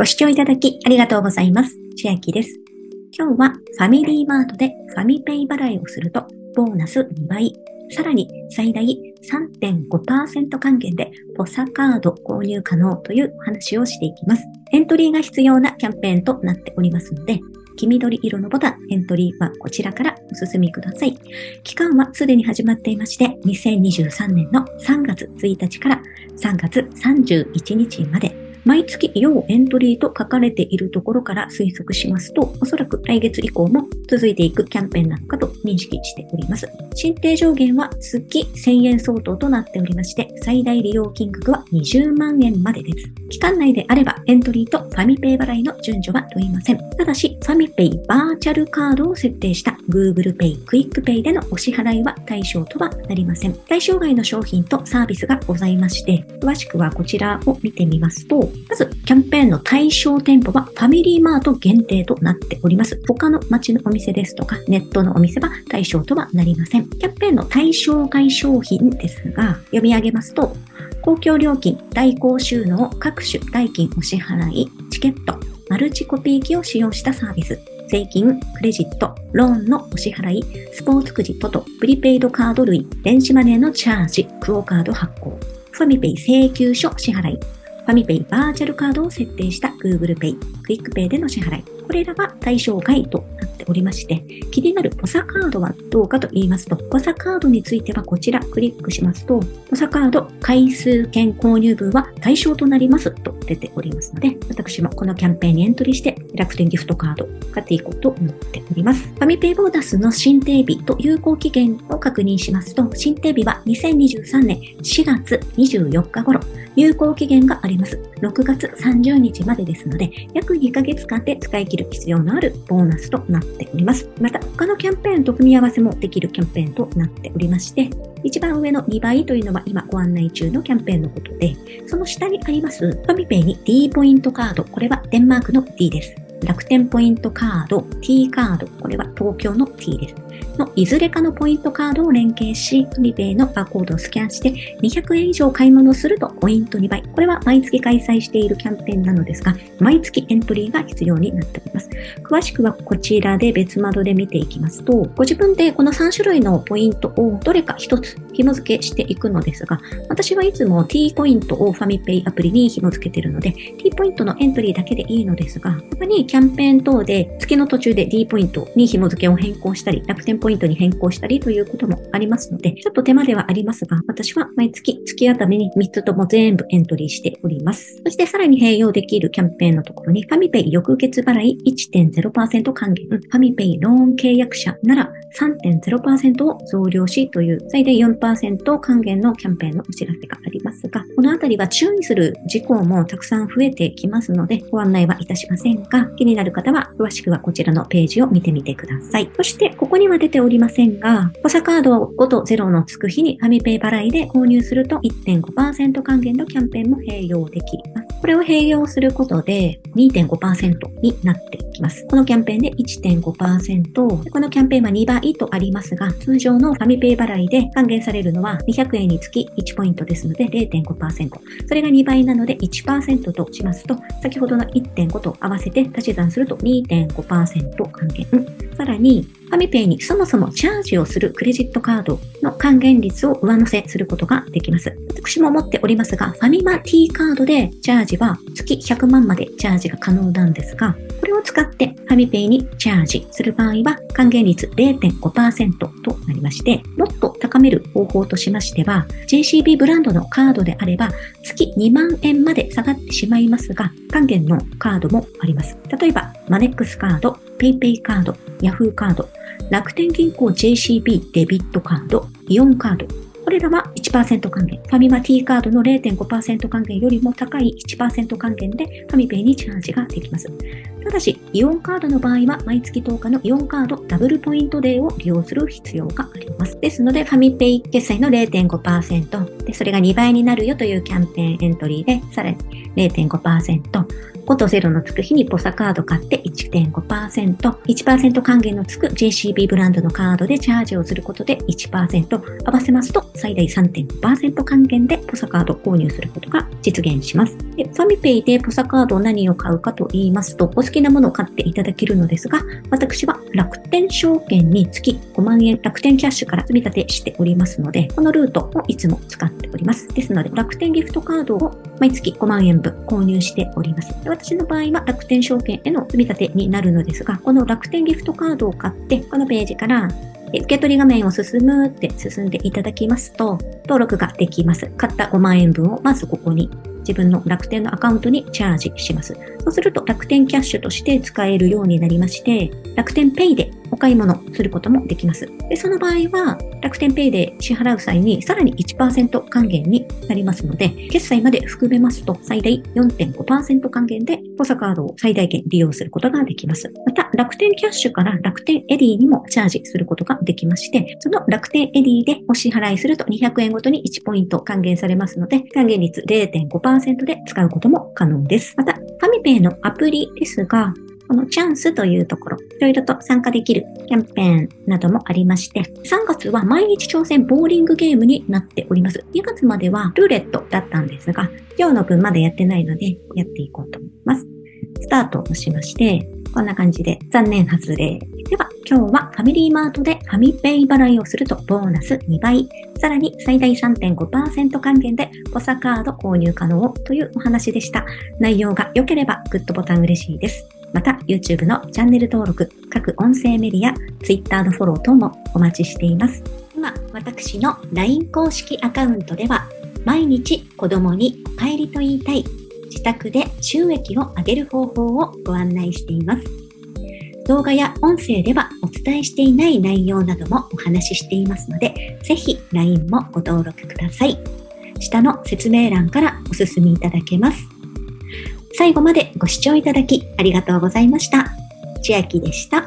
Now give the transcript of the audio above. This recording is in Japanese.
ご視聴いただきありがとうございます。千秋です。今日はファミリーマートでファミペイ払いをするとボーナス2倍、さらに最大3.5%還元でポサカード購入可能という話をしていきます。エントリーが必要なキャンペーンとなっておりますので、黄緑色のボタン、エントリーはこちらからお進みください。期間はすでに始まっていまして、2023年の3月1日から3月31日まで毎月要エントリーと書かれているところから推測しますと、おそらく来月以降も続いていくキャンペーンなのかと認識しております。申請上限は月1000円相当となっておりまして、最大利用金額は20万円までです。期間内であればエントリーとファミペイ払いの順序は問いません。ただし、ファミペイバーチャルカードを設定した Google Pay、 QUICPay でのお支払いは対象とはなりません。対象外の商品とサービスがございまして、詳しくはこちらを見てみますと、まず、キャンペーンの対象店舗はファミリーマート限定となっております。他の街のお店ですとか、ネットのお店は対象とはなりません。キャンペーンの対象外商品ですが、読み上げますと、公共料金、代行収納、各種代金お支払い、チケット、マルチコピー機を使用したサービス、税金、クレジット、ローンのお支払い、スポーツくじ等々、プリペイドカード類、電子マネーのチャージ、クオカード発行、ファミペイ請求書支払い、ファミペイバーチャルカードを設定した Google Pay、 QUICPay での支払い。これらが対象外となっておりまして、気になるポサカードはどうかと言いますと、ポサカードについてはこちらクリックしますと、ポサカード回数券購入分は対象となりますと出ておりますので、私もこのキャンペーンにエントリーして楽天ギフトカード買っていこうと思っております。ファミペイボーナスの申請日と有効期限を確認しますと、申請日は2023年4月24日頃、有効期限があります。6月30日までですので、約2ヶ月間で使い切る必要のあるボーナスとなっております。また、他のキャンペーンと組み合わせもできるキャンペーンとなっておりまして、一番上の2倍というのは今ご案内中のキャンペーンのことで、その下にありますファミペイに D ポイントカード、これはデンマークの D です。楽天ポイントカード、T カード、これは東京の T です。のいずれかのポイントカードを連携し、フリペイのバーコードをスキャンして200円以上買い物するとポイント2倍。これは毎月開催しているキャンペーンなのですが、毎月エントリーが必要になっております。詳しくはこちらで別窓で見ていきますと、ご自分でこの3種類のポイントをどれか1つ紐付けしていくのですが、私はいつも T ポイントをファミペイアプリに紐付けているので、T ポイントのエントリーだけでいいのですが、他にキャンペーン等で月の途中で D ポイントに紐付けを変更したり、楽天ポイントに変更したりということもありますので、ちょっと手間ではありますが、私は毎月月あたりに3つとも全部エントリーしております。そしてさらに併用できるキャンペーンのところに、ファミペイ翌月払い1.0%還元、ファミペイローン契約者なら3.0%を増量しという最大4%還元のキャンペーンのお知らせがありますが、このあたりは注意する事項もたくさん増えてきますので、ご案内はいたしませんが、気になる方は詳しくはこちらのページを見てみてください。そして、ここには出ておりませんが、ポサカードを5と0のつく日にファミペイ払いで購入すると1.5%還元のキャンペーンも併用できます。これを併用することで2.5%になっていきます。このキャンペーンで1.5%、このキャンペーンは2倍とありますが、通常のファミペイ払いで還元されるのは200円につき1ポイントですので0.5%。それが2倍なので1%としますと、先ほどの1.5と合わせて足し算すると2.5%還元。さらに、ファミペイにそもそもチャージをするクレジットカードの還元率を上乗せすることができます。私も持っておりますが、ファミマ T カードでチャージは月100万までチャージが可能なんですが、これを使ってファミペイにチャージする場合は還元率0.5%となりまして、もっと高める方法としましては、JCB ブランドのカードであれば月2万円まで下がってしまいますが、還元のカードもあります。例えば、マネックスカード、PayPay カード、Yahoo カード、楽天銀行 JCB デビットカード、イオンカード、これらは1%還元。ファミマ T カードの0.5%還元よりも高い1%還元でファミペイにチャージができます。ただし、イオンカードの場合は毎月10日のイオンカードダブルポイントデーを利用する必要があります。ですので、ファミペイ決済の0.5%で、それが2倍になるよというキャンペーンエントリーで、さらに0.5%、5と0のつく日にポサカード買って1.5%、1%還元のつく JCB ブランドのカードでチャージをすることで1%、合わせますと最大3.5%還元でポサカード購入することが実現します。でファミペイでポサカードを何を買うかと言いますと、お好きなものを買っていただけるのですが、私は楽天証券に月5万円楽天キャッシュから積み立てしておりますので、このルートをいつも使っております。ですので、楽天ギフトカードを毎月5万円分購入しております。私の場合は楽天証券への積み立てになるのですが、この楽天ギフトカードを買って、このページから受け取り画面を進むって進んでいただきますと、登録ができます。買った5万円分をまずここに自分の楽天のアカウントにチャージします。そうすると楽天キャッシュとして使えるようになりまして、楽天ペイで買い物することもできます。で、その場合は楽天ペイで支払う際にさらに1%還元になりますので、決済まで含めますと最大4.5%還元でポサカードを最大限利用することができます。また、楽天キャッシュから楽天 Edy にもチャージすることができまして、その楽天 Edy でお支払いすると200円ごとに1ポイント還元されますので、還元率0.5%で使うことも可能です。また、ファミペイのアプリですが、このチャンスというところ、いろいろと参加できるキャンペーンなどもありまして、3月は毎日挑戦ボーリングゲームになっております。2月まではルーレットだったんですが、今日の分まだやってないので、やっていこうと思います。スタートをしまして、こんな感じで残念外れ。では、今日はファミリーマートでファミペイ払いをするとボーナス2倍、さらに最大3.5%還元でポサカード購入可能というお話でした。内容が良ければグッドボタン嬉しいです。また YouTube のチャンネル登録、各音声メディア、Twitter のフォロー等もお待ちしています。今、私の LINE 公式アカウントでは、毎日子供にお帰りと言いたい、自宅で収益を上げる方法をご案内しています。動画や音声ではお伝えしていない内容などもお話ししていますので、ぜひ LINE もご登録ください。下の説明欄からお進みいただけます。最後までご視聴いただきありがとうございました。千秋でした。